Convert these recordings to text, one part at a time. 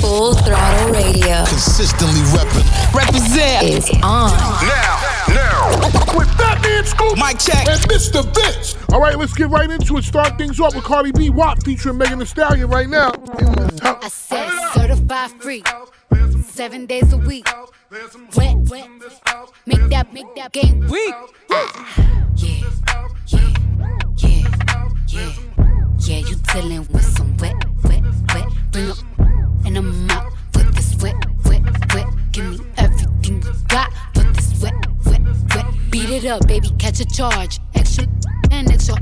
Full Throttle Radio. Consistently repping. Represent is on. Now, now. With Fatman Scoop. Mic check. And Mr. Vince. All right, let's get right into it. Start things off with Cardi B WAP featuring Megan Thee Stallion right now. I said certified free. Seven days a week. Wet, wet. Make that, make that game weak. Ah, yeah, yeah, yeah, yeah. Yeah, you dealing with some wet, wet, wet. Bring up and I'm out for this wet, wet, wet. Give me everything you got for this wet, wet, wet. Beat it up, baby, catch a charge. Extra and extra.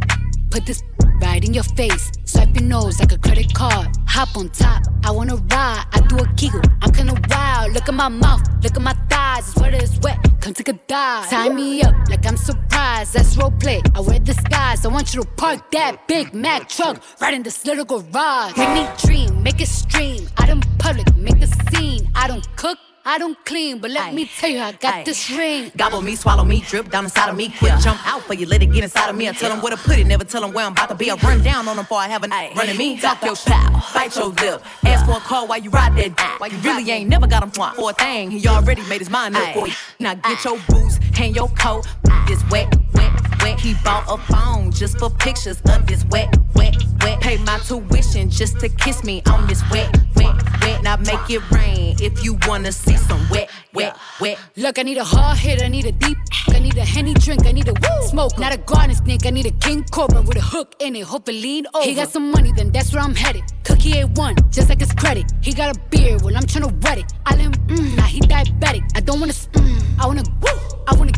Put this right in your face. Swipe your nose like a credit card. Hop on top, I wanna ride. I do a kegel, I'm kinda wild. Look at my mouth, look at my thighs. It's wet, it's wet. Come take a dive. Tie me up like I'm surprised. That's role play. I wear disguise. I want you to park that Big Mac truck right in this little garage. Make me dream, make it stream. Out in public, make a scene. I don't cook. I don't clean, but let Aye. me tell you, I got Aye. this ring. Gobble me, swallow me, drip down inside of me. Quick jump out for you, let it get inside of me. I tell them where to put it, never tell them where I'm about to be. I run down on them before I have a night. Running me, talk your pow, bite your lip. Ask for a call while you ride that dick. Why you really ain't never got him for a thing. He already made his mind up for you. Now get your boots, hang your coat. This wet, wet, wet. He bought a phone just for pictures of this wet, wet, wet. Pay my tuition just to kiss me on this wet, wet, wet. Now make it rain if you wanna see some wet, wet, wet. Look, I need a hard hit, I need a deep, I need a henny drink, I need a woo smoke, not a garden snake, I need a king cobra with a hook in it, hope it lean over. He got some money, then that's where I'm headed. Cookie ain't one, just like his credit. He got a beard, well I'm tryna wet it. I let him, mm, now he diabetic. I don't wanna, mm, I wanna, woo, I wanna,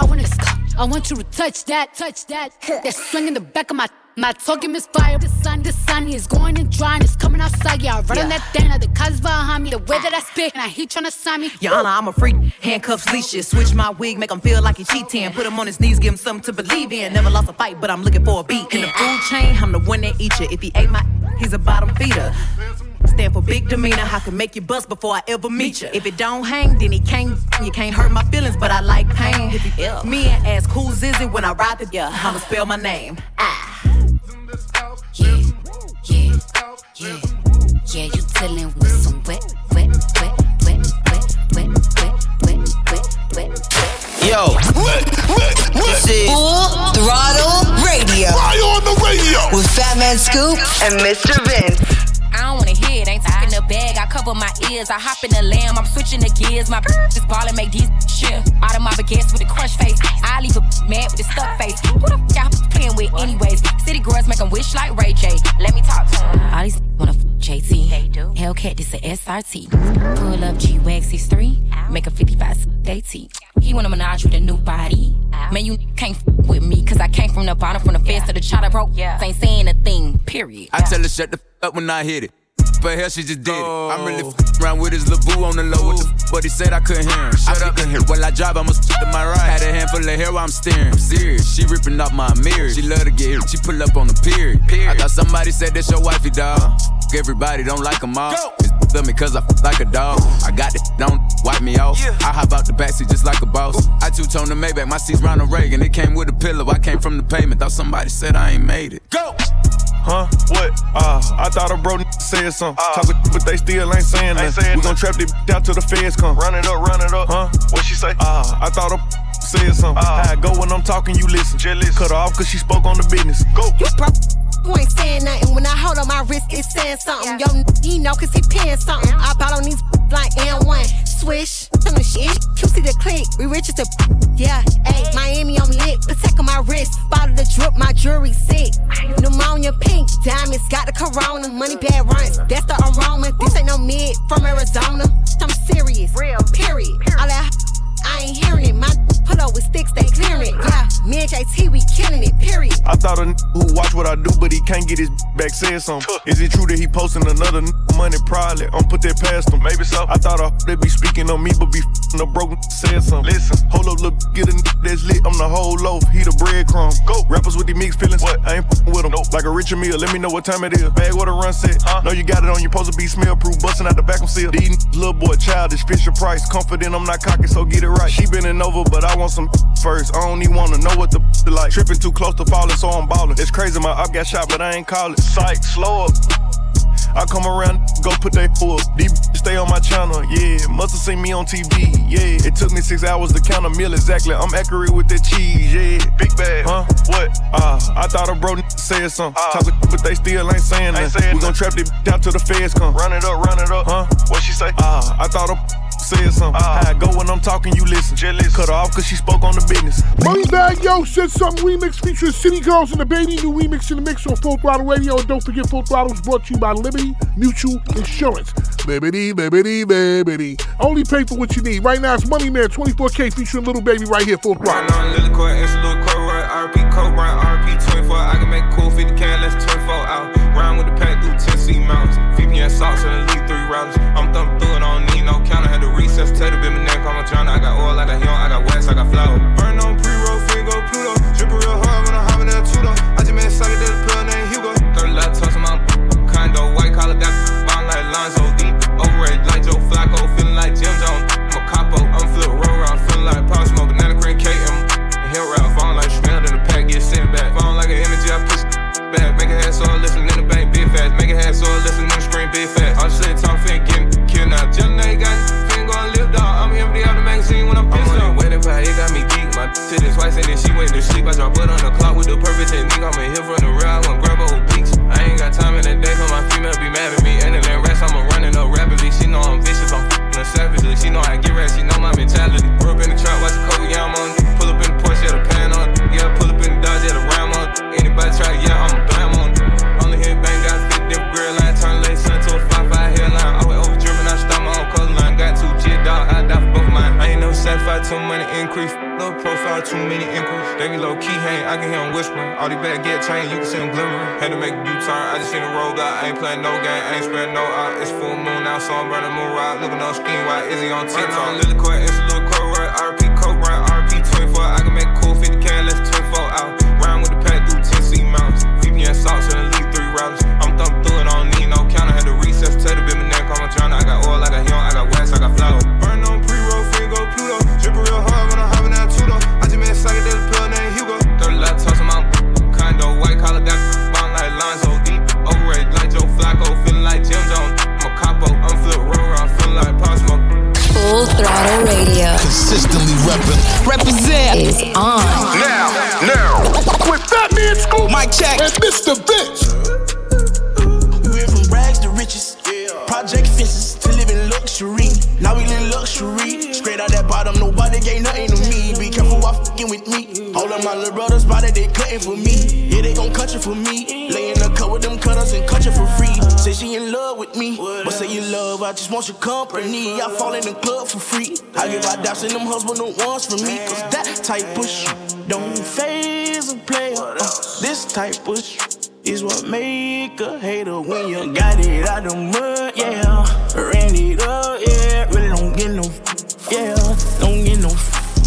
I wanna, I want you to touch that, touch that. That swing in the back of my. My talking misfire, the sun, the sun is going and drying, it's coming outside. Yeah, I run on that thing, the cuz behind me, the way that I spit, and I he tryna sign me. Honor, I'm a freak. Handcuffs, leashes. Switch my wig, make him feel like he cheating. Put him on his knees, give him something to believe in. Never lost a fight, but I'm looking for a beat. In the food chain, I'm the one that eat you. If he ate my, he's a bottom feeder. Stand for big demeanor. I can make you bust before I ever meet you. If it don't hang, then he can't. You can't hurt my feelings, but I like pain. If he ill, me and ask who's is it when I ride the yeah, I'ma spell my name. Ah. Full Throttle Radio. Fire on the radio. With Fatman Scoop and Mr. Vince. I don't wanna hear it, ain't talking the bag. I cover my ears, I hop in the lamb, I'm switching the gears. My b just ballin' make these shit out of my baguettes with a crush face. I leave a mad with a stuck face. Who the f y'all playing with, anyways? City girls make 'em wish like Ray J. Let me talk to 'em. All these wanna f JT. They do. Hellcat, this a SRT. Pull up G Wax 63, make a 55 day AT. He want a menage with a new body. Man, you can't f with me, cause I came from the bottom, from the fence to the chopper broke. Yeah. Ain't saying a thing, period. I tell her shut the f up when I hit it. But hell, she just did it. I'm really f around with his boo on the low. What the f- but he said I couldn't hear him. Shut up and hear. While I drive, I'ma to my right. Had a handful of hair while I'm steering. I'm serious. She ripping off my mirror. She love to get hit. She pull up on the period. I thought somebody said that's your wifey, dog. Uh-huh. Everybody don't like them all. It's love me cause I f like a dog. I got it, don't wipe me off. Yeah. I hop out the backseat just like a boss. I two-tone the Maybach, my seat's Ronald Reagan. It came with a pillow. I came from the pavement. Thought somebody said I ain't made it. Go! Huh? What? Uh, I thought a bro n- said something. Talking, but they still ain't saying nothing. We gon' trap this down till the feds come. Run it up, run it up. Huh? What she say? Uh, I thought a said something. How I go when I'm talking, you listen. Cut her off cause she spoke on the business. Go. You broke. You ain't saying nothing. When I hold on my wrist, it's saying something. Yo, he know cause he paying something. I bought on these like N1. Swish. Tell me shit. You see the click. We rich as the. Yeah. Ayy. Miami on me lit. Protect on my wrist. Bottle the drip. My jewelry sick. Pneumonia pink. Diamonds. Got the corona. Money bad runs. That's the aroma. This ain't no mid from Arizona. I'm serious. Real. Period. All that. I ain't hearing it. My pull up with sticks, they clearing it. Yeah, me and JT, we killing it. Period. I thought a n- who watch what I do, but he can't get his back said something. Is it true that he posting another n- money? Probably. I'm put that past him. Maybe so. I thought a they be speaking on me, but be f***ing a broke n- said something. Listen, hold up, look, get a n- that's lit. I'm the whole loaf. He the breadcrumb. Go. Rappers with the mixed feelings. What? I ain't f***ing with them. Nope. Like a Richard meal, Let me know what time it is. Bag what a run set. Huh? Know you got it on. You supposed to be smell proof. Busting out the back of seal. These little boy childish. Fisher Price. Confident I'm not cocky, so get it right. She bending over, but I want some first. I don't even wanna know what the like. Tripping too close to falling, so I'm ballin'. It's crazy, my up got shot, but I ain't call it. Psych, slow up. I come around, go put that full. These stay on my channel, yeah. Must've seen me on TV, yeah. It took me six hours to count a meal exactly. I'm accurate with that cheese, yeah. Big bag, huh? What? Ah, uh, I thought a bro said something. Uh, Talk but they still ain't saying nothing. We gon' trap this down till the feds come. Run it up, run it up. Huh? What she say? Ah, uh, I thought a said something. Uh, How I go when I'm talking, you listen. Jealous. Cut her off cause she spoke on the business. Moneybagg Yo said something remix featuring City Girls and DaBaby. New remix in the mix on Full Throttle Radio. And don't forget, Full Throttle is brought to you by Liberty Mutual Insurance. Liberty, Liberty, Liberty. Only pay for what you need. Right now, it's Money Man 24K featuring Lil Baby right here, Full Throttle. Right now, Lily Court, it's a little court, right? RP Coke, right? RP 24. I can make cool 50 can, let's 24 out. Round with the pack through Tennessee mountains. VPN socks and the lead three routers. No counter. Had to recess, tater, bit my neck, I'm a John. I got oil, I got young, I got west, I got flour. Burn My titties twice and then she went to sleep. I drop butt on the clock with the perfect technique. I'm in here from the real, I want grab her peaks. I ain't got time in the day for my female be mad at me. And then rest, I'm a running up rapidly. She know I'm vicious, I'm f***ing savagely. She know I get rest, she know my mentality. Grew up in the trap, watch the coke, yeah, I'm on. Pull up in the Porsche, yeah, the pan on. Yeah, pull up in the Dodge, yeah, the Ram on. Anybody try, yeah, I'm a blam on. Only hit bang, got 50 different grill line. Turn late sun to a 5-5 hairline. I went over German, I stopped my own coastline. Got two G dog, I die for both mine. I ain't no satisfied, too money increase. Low too many inquiries. They be low key hang, I can hear them whispering. All these bad get chain, you can see them glimmering. Had to make a U-turn, I just seen a roll out. I ain't playing no game, I ain't spreading no out. It's full moon now, so I'm running moon ride. Looking on scheme, why is he on TikTok? Right now, Lily Court, Represent is on. Now, now. With Fatman Scoop Mic check. and Mr. Vince. We went from rags to riches. Project fences to living luxury. Now we live luxury. Straight out that bottom, nobody gave nothing to me. Be careful while fucking with me. All of my little brothers spotted they cutting for me. Yeah, they gon' cut you for me. Lay in the cut with them cutters and cut you for free. She in love with me. But say you love, I just want your company. I fall in the club for free. I give out daps and them husband the ones for me. Cause that type of shit don't phase a player. Uh, this type of shit is what make a hater when you got it out the mud, yeah. Ran it up, yeah. Really don't get no, yeah. Don't get no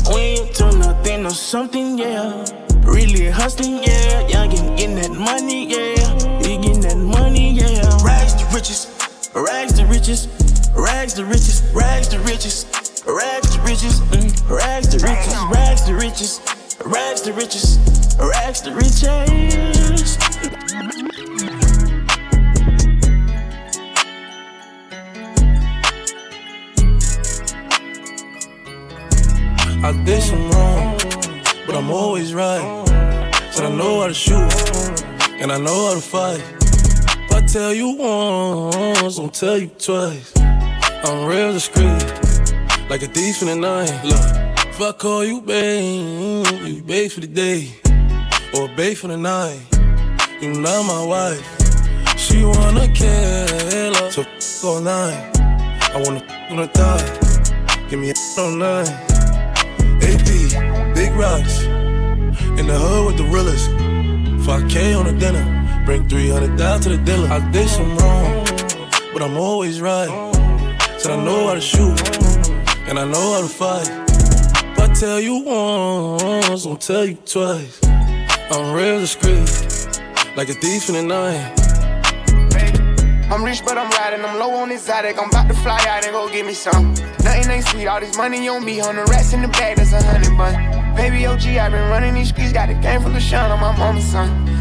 when you turn nothing or something, yeah. Really hustling, yeah. Y'all getting, getting that money, yeah. You getting that money, yeah. Rags to riches, rags to riches, rags to riches, rags to riches, rags to riches, mm. rags to riches, rags to riches, rags to riches, rags to riches. I did some wrong, but I'm always right. Said I know how to shoot, and I know how to fight. Tell you once, I'll tell you twice. I'm real discreet, like a thief in the night. Look, if I call you babe, you babe for the day, or babe for the night. You not my wife. She wanna kill her, so f all night. I wanna f on the thigh. Give me a all night. AP, big rocks. In the hood with the realest. 5K on the dinner. Bring 300 down to the dealer. I did some wrong, but I'm always right. Said I know how to shoot, and I know how to fight. If I tell you once, I'll tell you twice. I'm real discreet, like a thief in the night. I'm rich, but I'm riding. I'm low on exotic. I'm about to fly out and go get me some. Nothing ain't sweet. All this money on me. On the rats in the bag, that's a hundred bun. Baby OG, i been running these streets, got a game full of shine on my mama's son.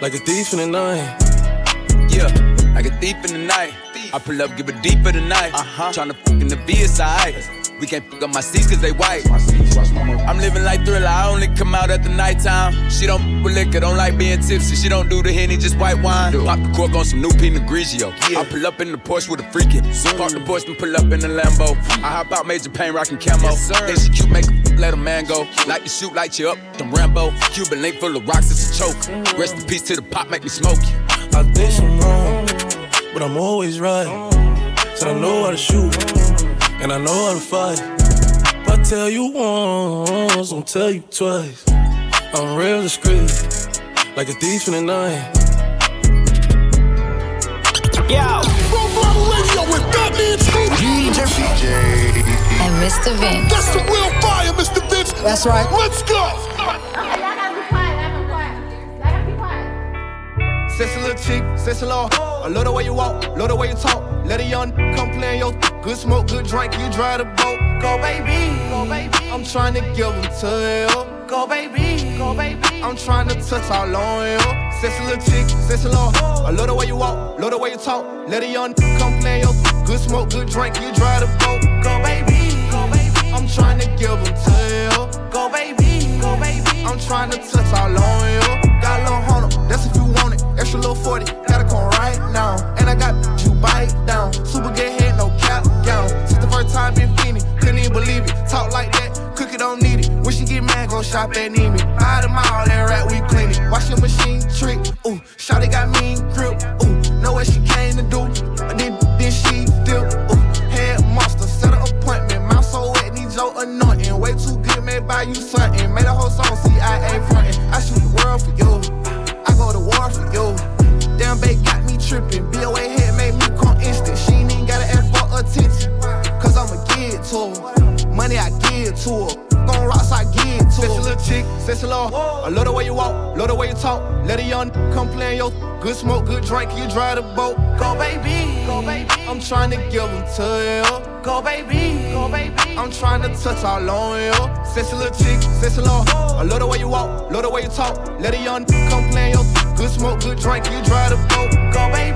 like a thief in the night. Yeah, like a thief in the night. I pull up, give a deep for the night. Uh-huh. Tryna fuck in the VSI. We can't fuck up my seats cause they white. I'm living like thriller, I only come out at the nighttime. She don't with liquor, don't like being tipsy. She don't do the henny, just white wine. Pop the cork on some new Pinot Grigio. Yeah. I pull up in the Porsche with a freakin'. Park the Porsche and pull up in the Lambo. I hop out major pain, rockin' camo. then she cute, make a let a man go. Like to shoot, light you up, them Rambo. Cuban link full of rocks, it's a choke. Rest in peace to the pop, make me smoke you. I did some wrong, but I'm always right. So I know how to shoot, and I know how to fight. If I tell you once, I'll tell you twice. I'm real discreet, like a thief in the night. Yo, Full Throttle Radio with Fatman Scoop, DJ, and Mr. Vince. That's the real fire, Mr. Vince. That's right. Let's go. Sexy little chick, sexy little. I love the way you walk, love the way you talk. Let a young come play in your good smoke, good drink, you drive the boat. Go baby, go baby. I'm trying to give them to you. Go baby, go baby. I'm trying to touch all on you. Sexy little chick, sexy little. I love the way you walk, love the way you talk. Let a young come play your good smoke, good drink, you drive the boat. Go baby, give them to you. Go baby, go baby. I'm trying to touch all on you. Got a little hunter, that's if you want it. Extra little 40, gotta come right now. And I got you bite down. Super good head, no cap gown. Since the first time been feeling, couldn't even believe it. Talk like that, cookie don't need it. When she get mad, go shop at Neiman. Buy the mall, that rat, we clean it. Wash your machine, trick, ooh. Shawty got mean grip, ooh. Know what she came I'm trying to touch all on you. Sexy little chick, sexy little. I love the way you walk, love the way you talk. Let a young come play your good smoke, good drink. You drive the boat. Go baby,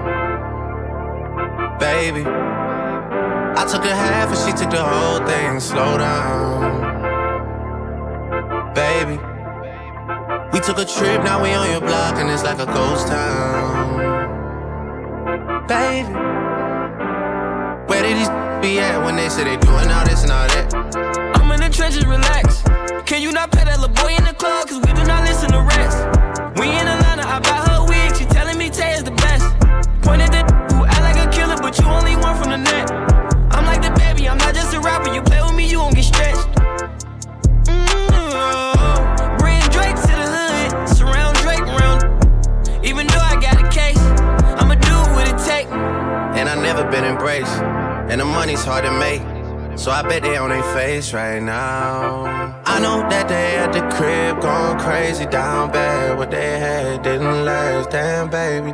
baby. I took a half and she took the whole thing. Slow down, baby. We took a trip, now we on your block and it's like a ghost town, baby. Where did these be at when they say they doing all this and all that? I'm in the trenches, relax. Can you not pet that little boy in the club? Cause we do not listen to rest. We in Atlanta, I buy her wig, she telling me Tay is the best. Pointed what you only want from the net. I'm like the baby, I'm not just a rapper. You play with me, you won't get stretched. Mm-hmm. Bring Drake to the hood, surround Drake round. Even though I got a case, I'ma do what it. And I never been embraced, and the money's hard to make. So I bet they on their face right now. I know that they at the crib going crazy down bad. What they had didn't last, damn baby.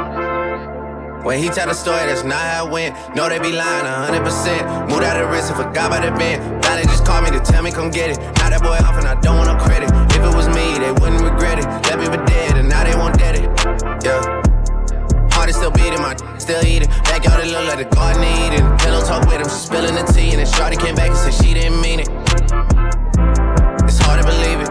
When he tell the story, that's not how it went. No, they be lying 100%. Moved out of risk and forgot about the bend. Now they just call me to tell me come get it. Now that boy off and I don't want no credit. If it was me, they wouldn't regret it. Left me for dead and now they won't dead it. Yeah. Heart is still beating, my still eating. Backyard, it look like the garden eating. Pillow talk with him, she spilling the tea. And then Shorty came back and said she didn't mean it. It's hard to believe it.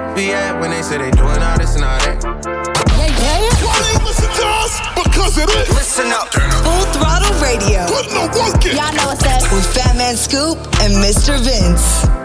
be at when they say they doing all this and all that? Yeah, yeah, yeah. Why they listen to us? Because it is. Listen up. Full throttle radio. Putting the work in. Y'all know what's up. With Fatman Scoop and Mr. Vince.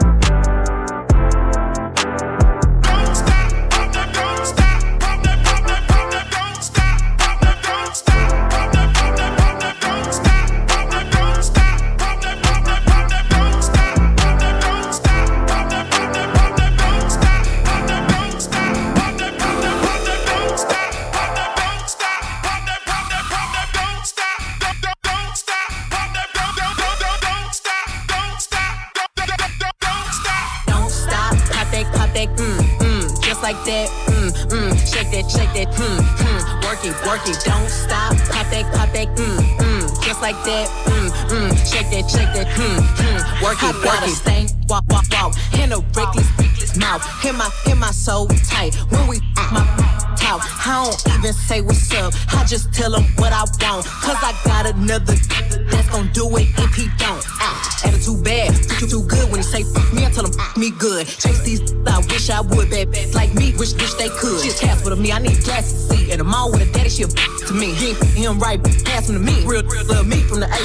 Like that, mm, mm, shake that, shake that, mm, mm, work it, work it, stank, walk, walk, walk, in a reckless, reckless mouth, hit my, hit my soul tight, when we, my, talk, I don't even say what's up, I just tell him what I want, cause I got another that's gon' do it if he don't, ah, attitude bad, too, too good when he say fuck me, I tell him fuck me good, chase these, I wish I would, bad bitch like me, wish, wish they could, she's cast with me, I need glasses, to see, and I'm all with a daddy, she a to me, he ain't him right, pass him to me, real, real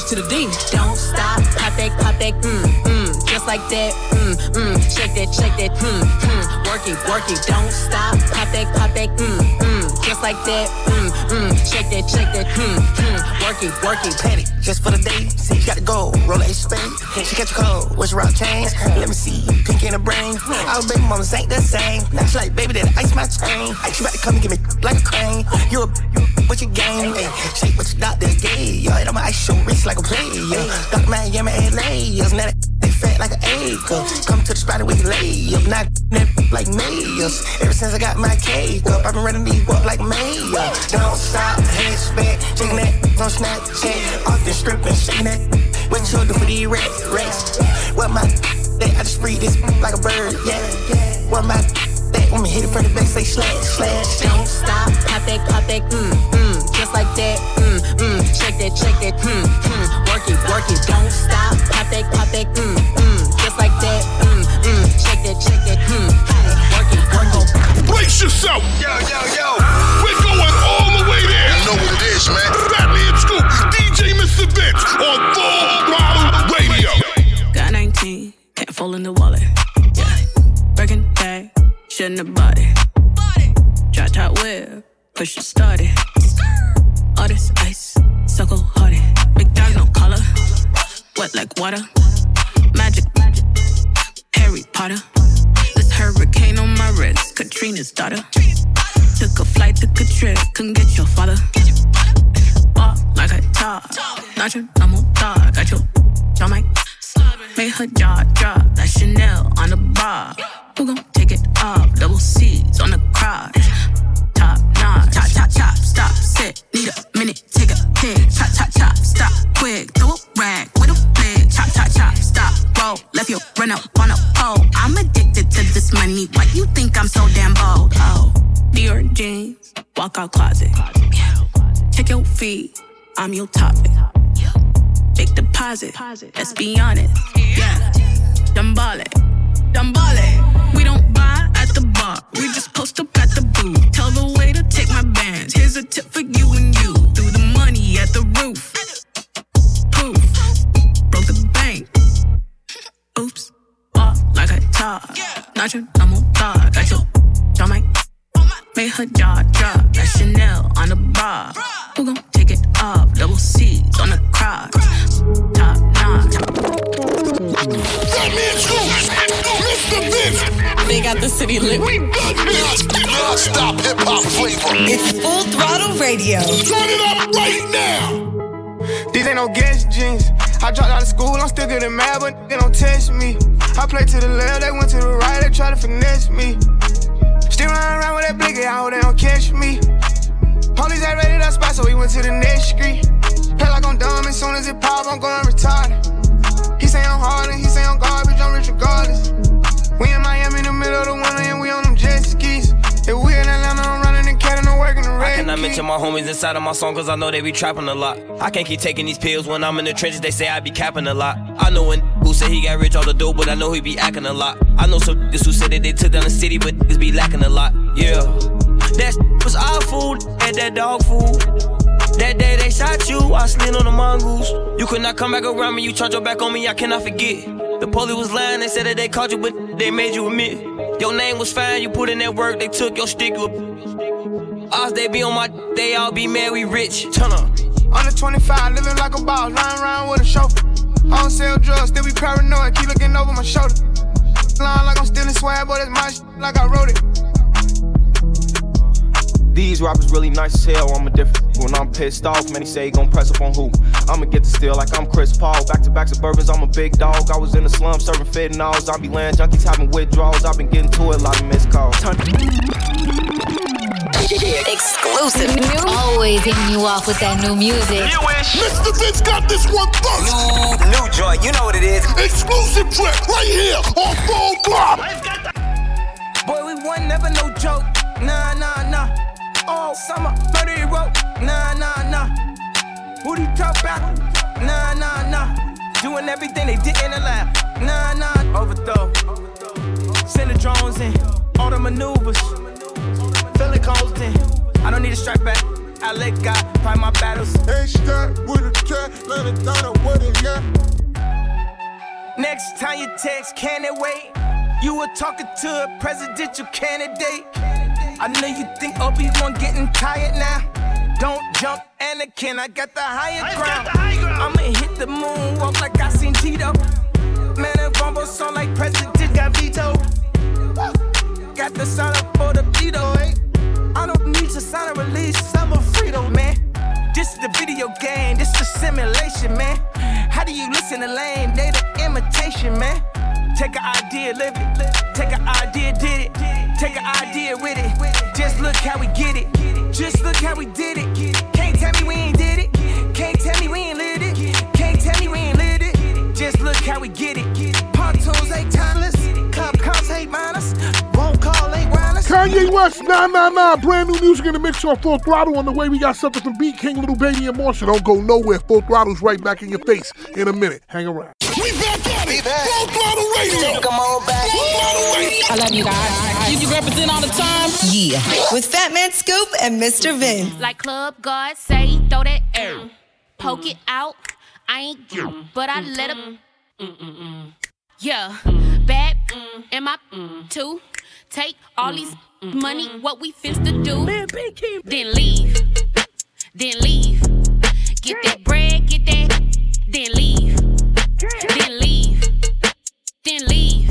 H to the D, don't stop, pop that, pop that, mm, mm, just like that, mm, mm, shake that, shake that, mm, mm, work it, work it, don't stop, pop that, pop that, mm, mm, just like that, mm, mm, shake that, shake that, mm, mm, work it, work it, petty, just for the day. See, you got to go, roll a spade. She catch a cold, what's your rock chains? Let me see, pink in the brain. Our baby mamas ain't the same. Now she like, baby, that ice my chain. Ice you about to come and give me like a crane. You a what you game? Hey, shake what your doctor gave. Yo, it on my ice show wrist like a player. Dr. Miami, LA. Now that they fat like an acre. Come to the spot we can lay up. Not that like mayors. Ever since I got my cake up, I've been running these up like mayor. Don't stop, hands back, checking that on Snapchat. Off the strip and shaking that. What you do for these rats, rats? What my that I just free this like a bird, yeah. What my that when me hit it from the back, say slash, slash. Don't stop, pop that, pop that, mm, mm, just like that, mm, mm, shake that, shake that, mm, mm, work it, work it. Don't stop, pop that, pop that, mm, mm, just like that, mm, mm, shake that, shake that, mm, mm, work it, work it. Brace yourself. Yo, yo, yo. We're going all the way there. You know what it is, man. Bag, the body. it. Drop top whip, push it started. All this ice, so cold hearted. Big dog, no collar. Wet like water. Magic, Harry Potter. This hurricane on my wrist, Katrina's daughter. Took a flight, took a trip, couldn't get your father. Walk like I talk, not your normal dog. Got your jaw mic, made her jaw drop. That Chanel on the bar. Who gon' take it off? Double C's on the crotch. Top notch, chop chop chop, stop, sit, need a minute, take a pic. Chop chop chop, stop, quick, throw a rag with a flick. Chop chop chop, stop, roll, left your run up on a pole. I'm addicted to this money. Why you think I'm so damn bold? Oh, Dior jeans, walk out closet. Check your feet, I'm your topic. Big deposit, let's be honest. Yeah, dumb ballin', dumb ballin'. We don't bar, we just post up at the booth. Tell the waiter take my bands. Here's a tip for you and you. Threw the money at the roof. Poof, broke the bank. Oops, walk like a talk. Not your normal dog. Got your jaw. Made her jaw drop. That Chanel on the bar. Who gon' take it off? Double C's on the crotch. Top notch. They got the city lit. Non-stop hip hop flavor. It's Full Throttle Radio. Turn it up right now. These ain't no guess jeans. I dropped out of school, I'm still getting mad, but they don't test me. I play to the left, they went to the right, they try to finesse me. Still running around with that blicky, I hope they don't catch me. Police ain't ready that spot, so we went to the next street. Play like I'm dumb, as soon as it pop, I'm going retarded. He say I'm hard and he say I'm garbage, I'm rich regardless. We in Miami in the middle of the winter and we on them jet skis. If we in Atlanta, I'm running and catting and working the red. I cannot mention my homies inside of my song cause I know they be trapping a lot. I can't keep taking these pills when I'm in the trenches, they say I be capping a lot. I know when who say he got rich all the dope, but I know he be acting a lot. I know some niggas who said that they took down the city, but niggas be lacking a lot. Yeah. That was our food and that dog food. That day they shot you, I slid on the mongoose. You could not come back around me, you charge your back on me, I cannot forget. The police was lying, they said that they caught you, but they made you admit. Your name was fine, you put in that work, they took your stick, you a they be on my, they all be mad, we rich. Turn up. Under 25, living like a boss, riding around with a chauffeur. I don't sell drugs, still be paranoid, keep looking over my shoulder. Lying like I'm stealing swag, but it's my shit, like I wrote it. These rappers really nice as hell. I'm a different when I'm pissed off. Many say he gon' press up on who? I'ma get the steal like I'm Chris Paul. Back to back suburbans, I'm a big dog. I was in the slum serving fentanyl. Zombie land junkies having withdrawals. I've been getting to it, a lot of missed calls. Turn- Exclusive. New. Always hitting you off with that new music. Mr. Vince got this one first. New, new joint, you know what it is. Exclusive track right here on Full Throttle. Boy, we won, never no joke. Nah, nah, nah. All summer, murder wrote. Nah, nah, nah. Who he talk about? Nah, nah, nah. Doing everything they didn't allow. Nah, nah. Overthrow. Send the drones in. All the maneuvers. Feeling constant. I don't need a strike back. I let God fight my battles. H-Stack with a cat, let it down with it, yeah. Next time you text, can it wait? You were talking to a presidential candidate. I know you think Obi-Wan getting tired now. Don't jump, Anakin, I got the higher ground. I'ma hit the moon, walk like I seen Tito. Man, if almost sound like President got veto. Got the sign up for the veto, eh? I don't need to sign a release, I'm a Frito, man. This is the video game, this is the simulation, man. How do you listen to lame? They the imitation, man. Take an idea, live it. Take an idea, did it. Take an idea with it. Just look how we get it. Just look how we did it. Can't tell me we ain't did it. Can't tell me we ain't lit it. Can't tell me we ain't lit it. Just look how we get it. Pontoons ain't timeless. Kanye West, nah, nah, nah. Brand new music in the mix on Full Throttle. On the way, we got something from Beat King, Lil Baby, and more. So don't go nowhere. Full Throttle's right back in your face in a minute. Hang around. We back at it. Full Throttle Radio. Come on back. Full Throttle Radio. I love you guys. You, you represent all the time. Yeah. With Fatman Scoop and Mr. Vince. Like Club God say, throw that air. Poke it out. I ain't get, but I let him. Mm, mm, mm. Yeah. Bad am I too? Take all these mm. Mm. money, what we finna do. Then leave. Then leave. Get that bread, get that. Then leave. Then leave. Then leave.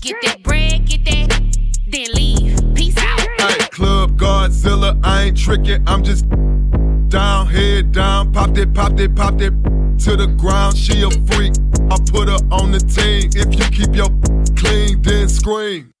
Get that bread, get that. Then leave. Peace out. Hey, Club Godzilla, I ain't tricking, I'm just down, head down, popped it, popped it, popped it to the ground. She a freak, I put her on the team. If you keep your clean, then scream.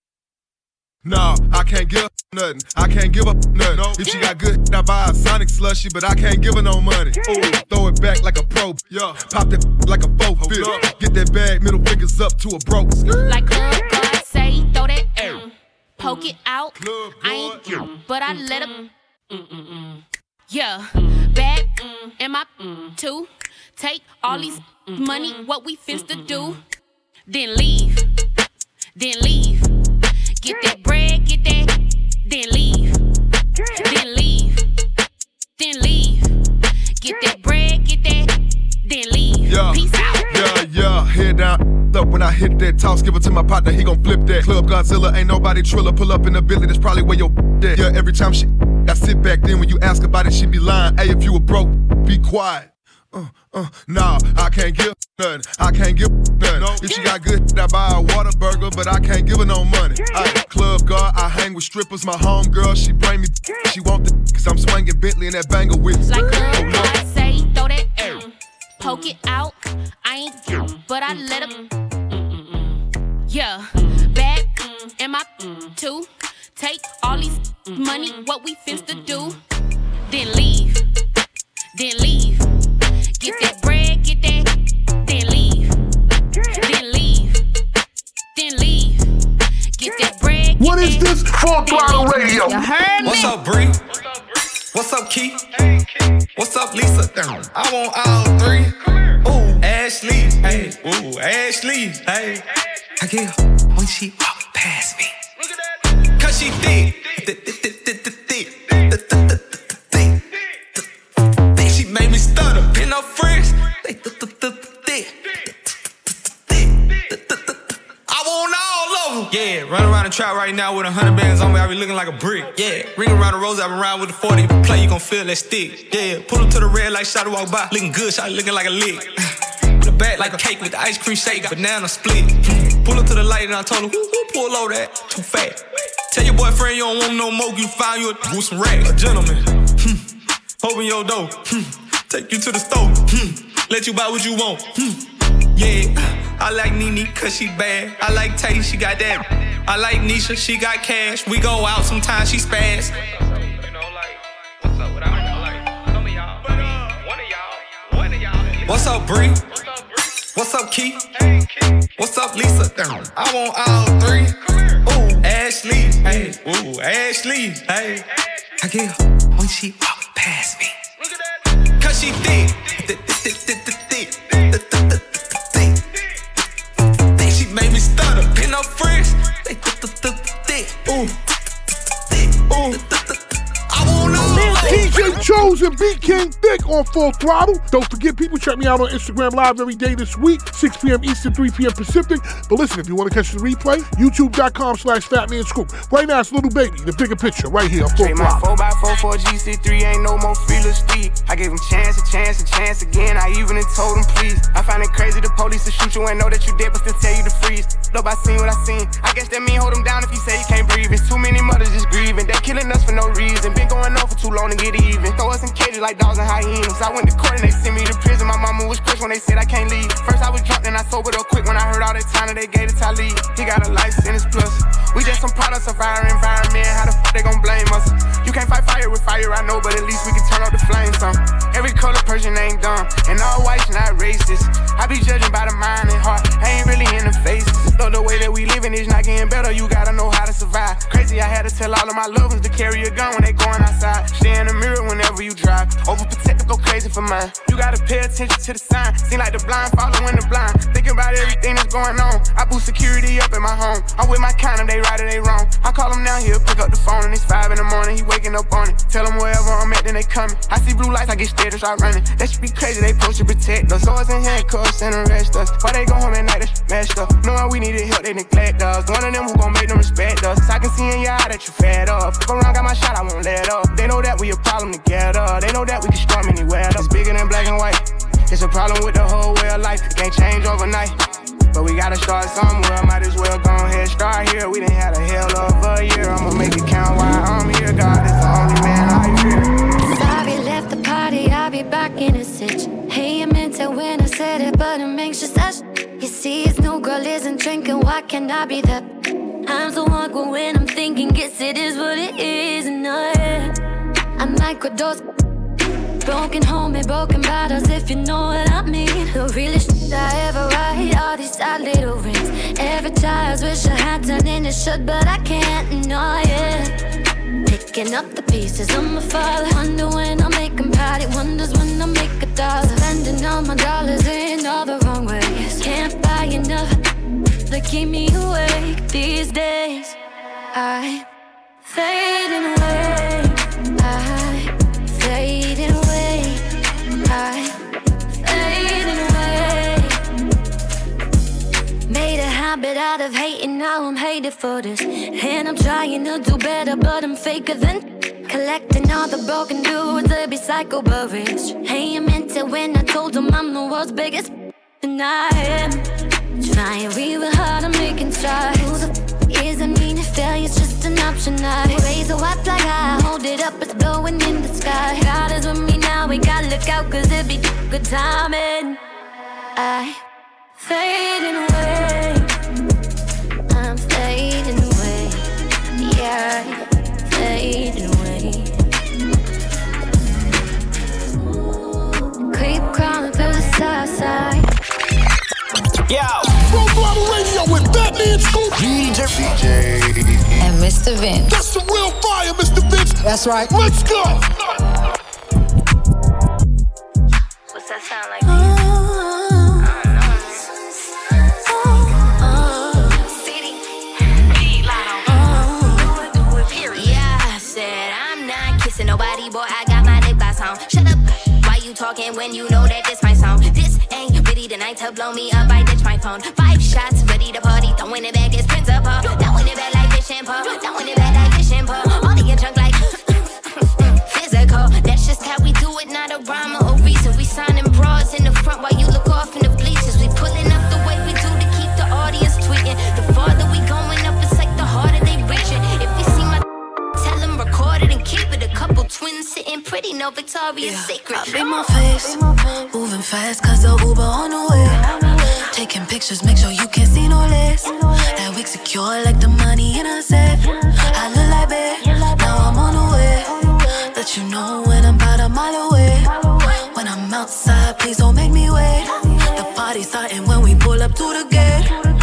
No, I can't give nothing. I can't give up nothing. No. If she got good, I buy a Sonic slushy, but I can't give her no money. Ooh, throw it back like a pro. Yeah, pop that like a four fifth. Get that bag, middle fingers up to a broke. Like club God say, throw that mm, poke it out. I ain't cute, but I let him. Yeah, bag in my two. Take all these money, what we finna do, then leave, then leave. Get that bread, get that, then leave, then leave, then leave. Get that bread, get that, then leave. Yeah, Peace out. yeah, yeah. Head down, up when I hit that toss. Give it to my partner, he gon' flip that. Club Godzilla, ain't nobody triller. Pull up in the Billy, that's probably where your at. Yeah, every time she, I sit back then when you ask about it, she be lying. Hey, if you were broke, be quiet. Uh, uh, nah, I can't give nothing. I can't give nothing. If she got good, I buy a Whataburger, but I can't give her no money. I club guard, I hang with strippers. My homegirl, she bring me. She want the, cause I'm swinging Bentley in that banger with. Like club God say, throw that mm, poke it out. I ain't cute, but I let him. Yeah, bad in my two. Take all these money, what we finna do, then leave, then leave. Get that bread, get that, What is this? Full throttle radio. You heard me? What's up, Bree? What's up, Keith? What's up, Lisa? I want all three. Ooh, Ashley. Hey, ooh, Ashley. Hey, I get her when she walk past me. Look at that. Cause she thick. Thick, thick, Yeah, run around the trap right now with a hundred bands on me. I be looking like a brick. Yeah, ring around the rose, I been around with the 40. Play, you gon' feel that stick. Yeah, pull up to the red light, shot walk by. Looking good, shot looking like a lick. the back like a cake with the ice cream shake, banana split. Pull up to the light and I told him, who, who pull over that? Too fat. Tell your boyfriend you don't want no more, you find you a with some racks. A gentleman. Hmm. Open your door. Hmm. Take you to the store. Hmm. Let you buy what you want. Hmm. Yeah, I like Nene cause she bad. I like Tay, she got that. I like Nisha, she got cash. We go out sometimes, she spaz. What's up, Bree? What's up, Keith? What's up, Lisa? I want all three. Ooh, Ashley. Hey, ooh, Ashley. Hey, I get her when she walk past me. Cause she thick, And B King Thick on full throttle. Don't forget, people, check me out on Instagram Live every day this week, 6 p.m. Eastern, 3 p.m. Pacific. But listen, if you want to catch the replay, youtube.com slash Fatman Scoop. Right now, it's Lil Baby, the bigger picture, right here on full Trade my throttle. 4x4 for GC3, ain't no more feelers speed. I gave him chance, a chance, a chance again. I even told him please. I find it crazy the police to shoot you and know that you dead, but still tell you to freeze. Look, I seen what I seen. I guess that mean hold him down if he say you can't breathe. It's too many mothers just grieving. They're killing us for no reason. Been going on for too long to get even. Throw us in cages like dogs and hyenas. I went to court and they sent me to prison. My mama was crushed when they said I can't leave. First I was drunk, then I sobered up quick when I heard all that time that they gave to Talib. He got a life sentence plus. We just some products of our environment. How the fuck they gon' blame us? You can't fight fire with fire, I know, but at least we can turn up the flames some. Every color person ain't dumb, and all whites not racist. I be judging by the mind and heart, I ain't really in the faces. Though the way that we living is not getting better, you gotta know how to survive. Crazy, I had to tell all of my loved ones to carry a gun when they going outside. Stay in the mirror whenever you drive. Overprotective, go crazy for mine. You gotta pay attention to the sign. Seem like the blind following the blind. Thinking about everything that's going on. I boost security up in my home. I'm with my kind of they right or they wrong. I call him now, he'll pick up the phone and it's five in the morning. He waking up on it. Tell him wherever I'm at, then they coming. I see blue lights, I get scared and start running. That should be crazy, they supposed to protect us. Swords and handcuffs and arrest us. Why they go home at night, that's messed up. Knowing we needed help, they neglect us. One of them who gon' make them respect us. I can see in your eye that you fed up. Go around, got my shot, I won't let up. They know that we a problem together. They know that we can storm anywhere. It's bigger than black and white. It's a problem with the whole way of life. Can't change overnight. But we gotta start somewhere. Might as well go ahead, start here. We done had a hell of a year. I'ma make it count while I'm here. God is the only man I fear. Sorry, left the party, I'll be back in a sitch. Hey, I meant it when I said it, but it makes you such. You see, his new girl isn't drinking, why can't I be that? I'm so awkward when I'm thinking, guess it is what it is. And I, I'm microdose. Broken home and broken bottles, if you know what I mean. The realest shit I ever write, all these sad little rings. Every child wish I had done in it should, but I can't, no, yeah. Picking up the pieces of my father. Wonder when I'll make him proud. Wonders when I'll make a dollar. Spending all my dollars in all the wrong ways. Can't buy enough to keep me awake these days. I fading away. For this. And I'm trying to do better, but I'm faker than. Collecting all the broken dudes to be psycho but rich. Hey, I meant it when I told them I'm the world's biggest. And I am trying real hard, I'm making strides. Who is I mean if failure's just an option? I raise a white flag high, hold it up, it's blowing in the sky. God is with me now, we gotta look out, cause it be good timing. I fading away. I'm fading away. Yeah, fading away. Creep crawling through the side. Yo. Full Throttle Radio with Fatman Scoop. DJ. DJ. And Mr. Vince. That's some real fire, Mr. Vince. That's right. Let's go. What's that sound like? Uh-huh. Yeah, I said I'm not kissing nobody, boy. I got my lip gloss on. Shut up. Why you talking when you know that night to blow me up. I ditch my phone. Five shots, ready to party. Throwing it back as principal. Throwing it back like fish and pole. Throwing it back like fish and pole. All in your trunk like physical. That's just how we do it, not a rhyme no Victoria's Secret. I be my face, moving fast cause the Uber on the way. Taking pictures, make sure you can't see no less. That wig secure like the money in a safe. I look like babe, now I'm on the way. Let you know when I'm about a mile away. When I'm outside, please don't make me wait. The party's starting when we pull up to the gate.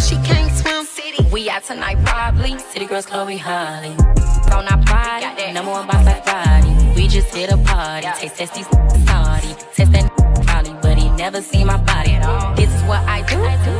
She can't swim. City, We out tonight, probably. City girls, Chloe Holly. On our body, number one boss like body. We just hit a party. Taste test these salty. Test that probably, but he never seen my body at all. This is what I do. I'm with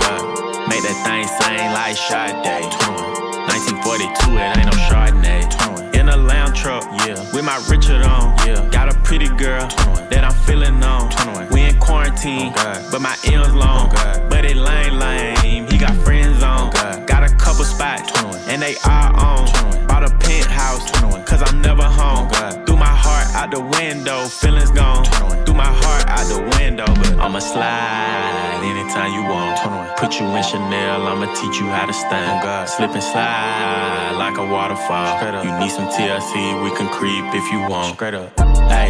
Make that thing sing like Sade. 1942, it ain't no Chardonnay. In a lamb truck, yeah. With my Richard on, yeah. Got a pretty girl that I'm feeling on. We in quarantine, oh but my M's long. Oh but it lame, lame. He got friends on. Oh got a couple spots, 21. and they are on. 21. Bought a penthouse, 21. cause I'm never home. Oh, Threw my heart out the window, feelings gone. 21. Threw my heart out the window, but I'ma slide anytime you want. Put you in Chanel, I'ma teach you how to stand. Oh Slip and slide like a waterfall. You need some TLC, we can creep if you want. Straight up. Hey,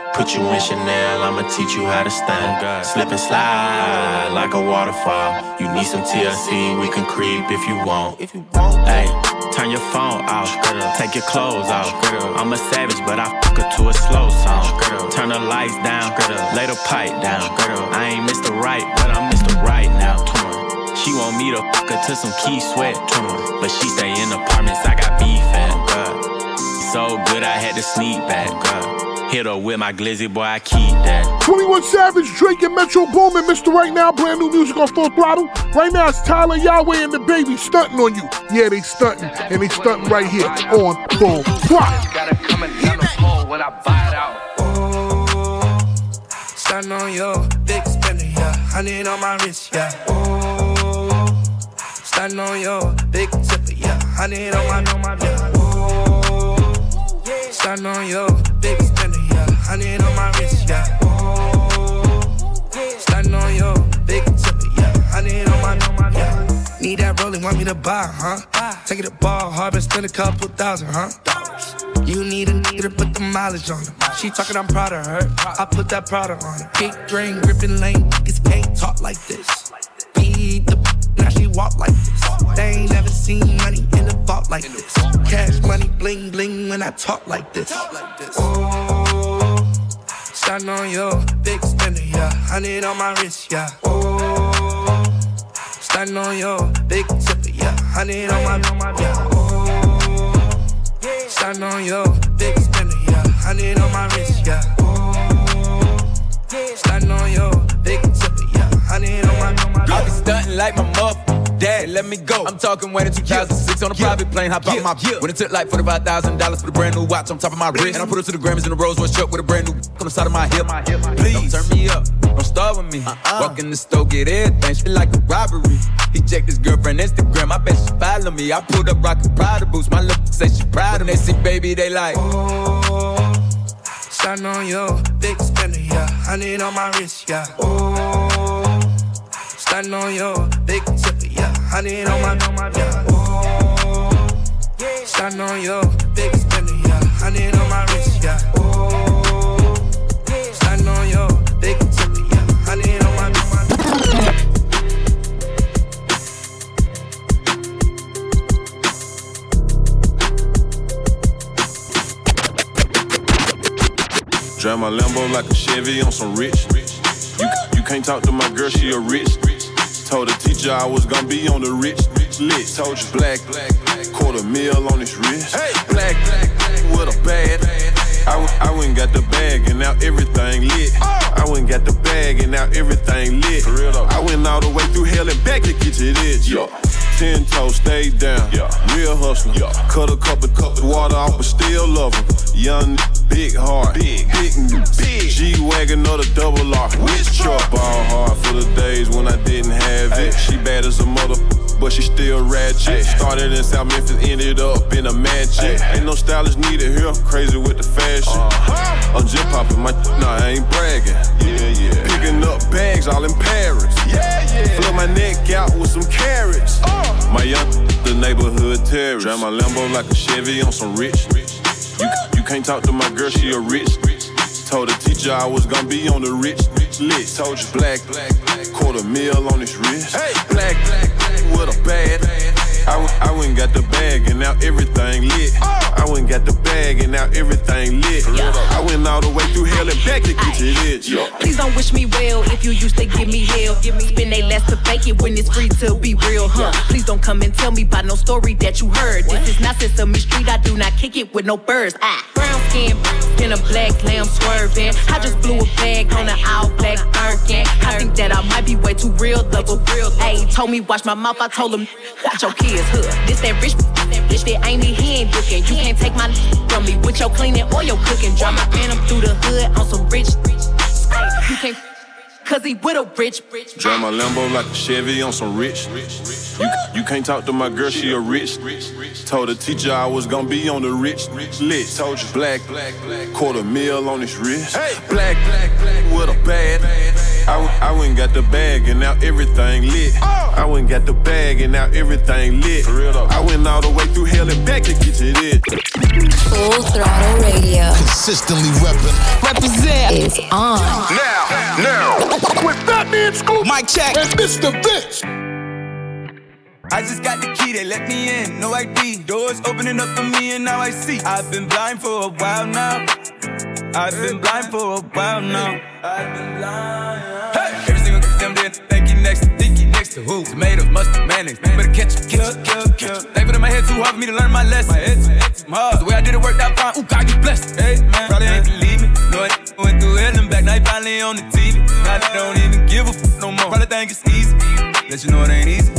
Put you in Chanel, I'ma teach you how to stand. Slip and slide like a waterfall. You need some TLC, we can creep if you want. If you want, hey, turn your phone off. Take your clothes off. Girl. I'm a savage, but I fuck her to a slow song. Turn the lights down, lay the pipe down. Girl. I ain't Mr. Right, but I'm Mr. Right now. Turn She want me to fuck her to some Keith Sweat, but she stay in apartments. I got beef at, so good I had to sneak back. Hit her with my glizzy, boy, I keep that. 21 Savage, Drake, and Metro Boomin, Mr. Right Now, brand new music on Full Throttle. Right now, it's Tyla Yaweh and DaBaby stunting on you. Yeah, they stunting, and they stunting right here on Full Throttle. Got it coming down the pole when I buy it out. Oh, stunting on you, big spender, yeah. Honey on my wrist, yeah. Oh, stunting on you, big tipper, yeah. Honey on my, yeah. Oh, stunting on you, big Honey on my wrist, yeah. Oh, stunting on you, big tipper, yeah. Honey on my, yeah. Need that rolling, want me to buy, huh? Take it to ball hard, spend a couple thousand, huh? You need a nigga to put the mileage on her. She talking, I'm proud of her. I put that product on her. Big drain, gripping lane, niggas can't talk like this. Beat the now she walk like this. They ain't never seen money in the vault like this. Cash money, bling bling when I talk like this. Oh, starting on you, big spender, yeah. Honey on my wrist, yeah. Oh, starting on you, big tipper, yeah. Honey on my, yeah. Oh, starting on you, big spender, yeah. Honey on my wrist, yeah. Oh, starting on you, big tipper, yeah. Honey on my, I be stunting like my mother. Dad, let me go. I'm talking when in 2006 on a private plane, hop out my When it took like $45,000 for the brand new watch on top of my wrist. And I put it to the Grammys in a Rolls Royce truck with a brand new on the side of my hip. Please, don't turn me up. Don't start with me. Uh-uh. Walk in the store, get everything. Shit like a robbery. He checked his girlfriend Instagram. I bet she follow me. I pulled up rockin' Prada boots. My lip say she proud of me. They see baby, they like. Oh, starting on you, big spender, yeah. Honey on my wrist, yeah. Oh, starting on you, big tipper, yeah. Honey on my, yeah. Oh, starting on you, big spender, yeah. Honey on my wrist, yeah. Oh, starting on you, big tipper, yeah. Honey on my, Drive my Lambo like a Chevy on some rich. You, you can't talk to my girl, she a rich. Told the teacher I was gonna be on the rich rich list. Told you black, black quarter mil on his wrist. Hey, black, black with a bad. I, w- I went got the bag and now everything lit. Oh. I went got the bag and now everything lit. For real though. I went all the way through hell and back to get to this. Yeah. Ten toes, stayed down. Yeah. Real hustler. Yeah. Cut a couple cups of water off, but still love him. Young, big heart. Big, big, big. G wagon or the double R. Which truck? Ball hard for the days when I didn't have it. She bad as a mother, but she still ratchet. Started in South Memphis, ended up in a mansion. Ain't no stylist needed here, crazy with the fashion. Uh-huh. I'm just popping my, nah, I ain't bragging. Yeah, yeah. Picking up bags all in Paris. Yeah, yeah. Flip my neck out with some carrots. My young, the neighborhood terrorist. Drive my Lambo like a Chevy on some rich. Can't talk to my girl, she a rich. Told the teacher I was gonna be on the rich list. Told you black, black, black, quarter mil on his wrist. Hey, black, black, black, with a bad. I, w- I went and got the bag and now everything lit. I went and got the bag and now everything lit. I went all the way through hell and back to get to this. Please don't wish me well if you used to give me hell. Spend they last to fake it when it's free to be real, huh? Please don't come and tell me about no story that you heard. This is not Sesame Street, I do not kick it with no birds. Ah, brown skin, in a black lamb swerving. I just blew a bag on an all black Birkin. I think that I might be way too real, double real. Hey, told me watch my mouth, I told him watch your kids, huh? This that rich bitch that ain't me, he ain't looking. You can't take my from me with your cleaning or your cooking. Drive my phantom through the hood on some rich. You can't, cause he with a rich, rich. Drive my Lambo like a Chevy on some rich. You, you can't talk to my girl, she a rich. Told the teacher I was gonna be on the rich list. Told you black, black, black, quarter mil on his wrist. Black, black, black, with a bad. I, w- I went and got the bag and now everything lit. I went and got the bag and now everything lit. I went all the way through hell and back to get to this. Full throttle radio. Consistently reppin'. Represent is on. Now, now. With that Fatman Scoop. Mike check. And Mr. Vince. I just got the key, they let me in, no ID. Doors opening up for me, and now I see. I've been blind for a while now. I've been blind for a while now. I've been blind. Think you next to who? Tomatoes, mustard, mayonnaise. Better catch it, catch it, catch it, catch it. They put in my head too hard for me to learn my lesson. My head too, head too hard. the way I did it worked out fine. Ooh, God, you blessed. Hey, man, probably ain't believe me. No, it went through hell and back. Now he finally on the TV. Now they don't even give a f no more. Probably think it's easy. Let you know it ain't easy.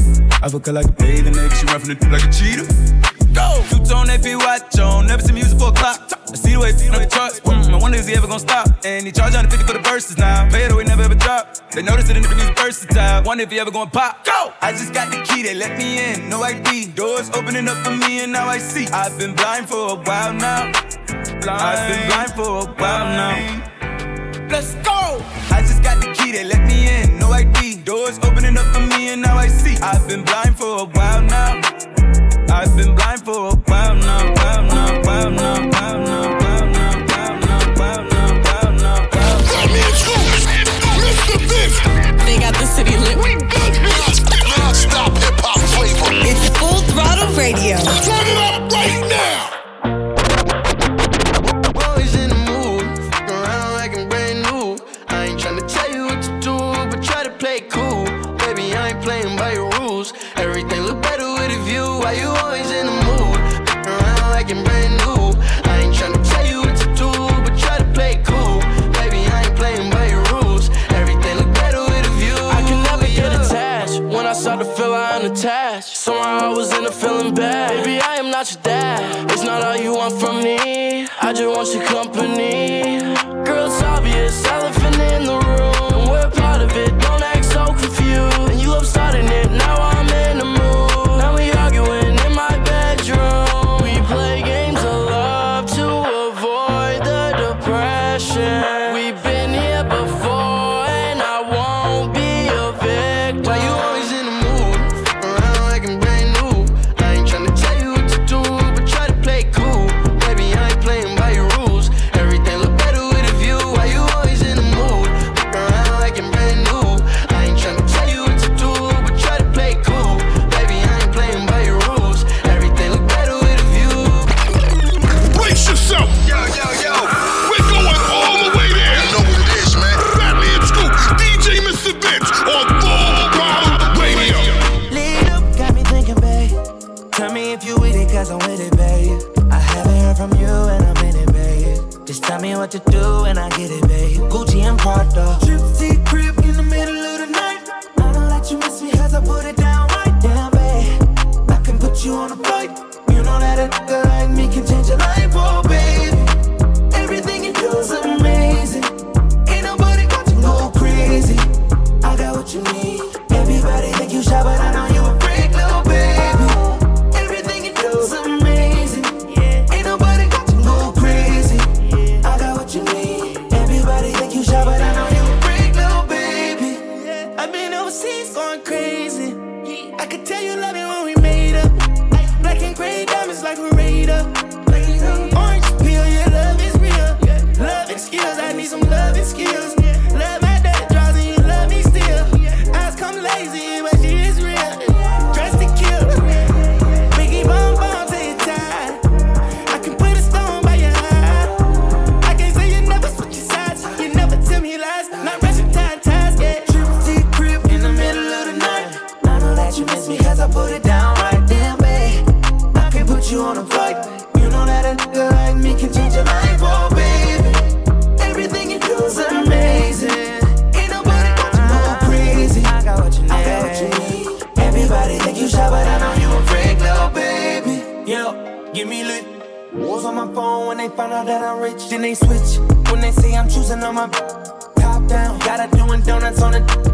I fuck her like a bathing nigga. She run from the like a cheetah. Go! Two tone AP watch on. Never see music for a clock. I see the way it's on the charts. Mm, I wonder is he ever gonna stop? And he charge 150 for the verses now. Pay it away, never ever drop. They notice it in the music versatile. Wonder if he ever gonna pop. Go! I just got the key, they let me in. No ID. Doors opening up for me, and now I see. I've been blind for a while now. I've been blind for a while now. Let's go! I just got the key, they let me in. No ID. Doors opening up for me, and now I see. I've been blind for a while now. I've been blind for a while now, while now, while now, while now, while now, while now, while now, while now, while Mr. They got the city lit. Non-stop hip hop flavor. It's Full Throttle Radio. Turn it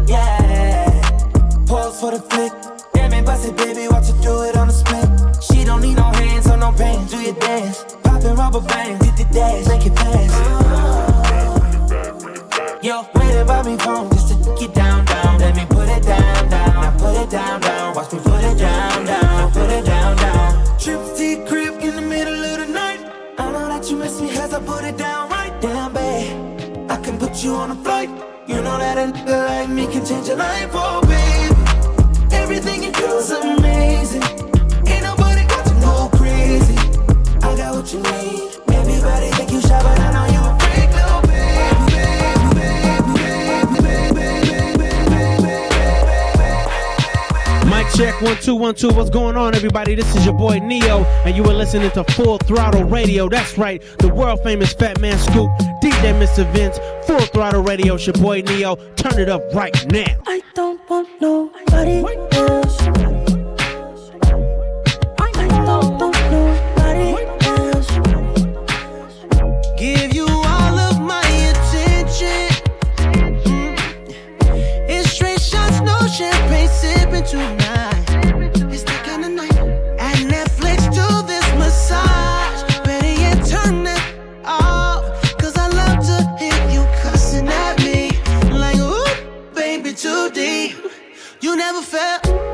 yeah. Pause for the flick. Damn it, bust it, baby, watch her do it on the split. She don't need no hands or no pants. Do your dance, poppin' rubber bands, hit the dash, make it pass. Yo, waiting by me phone just to get down, down. Let me put it down, down. Now put it down, down. Watch me put it down, down. Put it down, down. Trip to crib in the middle of the night. I know that you miss me as I put it down right down, babe. I can put you on a flight. You know that a nigga like me can change your life, oh baby. Everything you do is amazing. Ain't nobody got to go crazy. I got what you need. Check one two one two. What's going on, everybody? This is your boy Neo, and you are listening to Full Throttle Radio. That's right, the world famous Fatman Scoop, DJ Mr. Vince, Full Throttle Radio. It's your boy Neo. Turn it up right now. I don't want nobody else. I don't want nobody else. Give you all of my attention. Mm. It's straight shots, no champagne sipping tonight. Never felt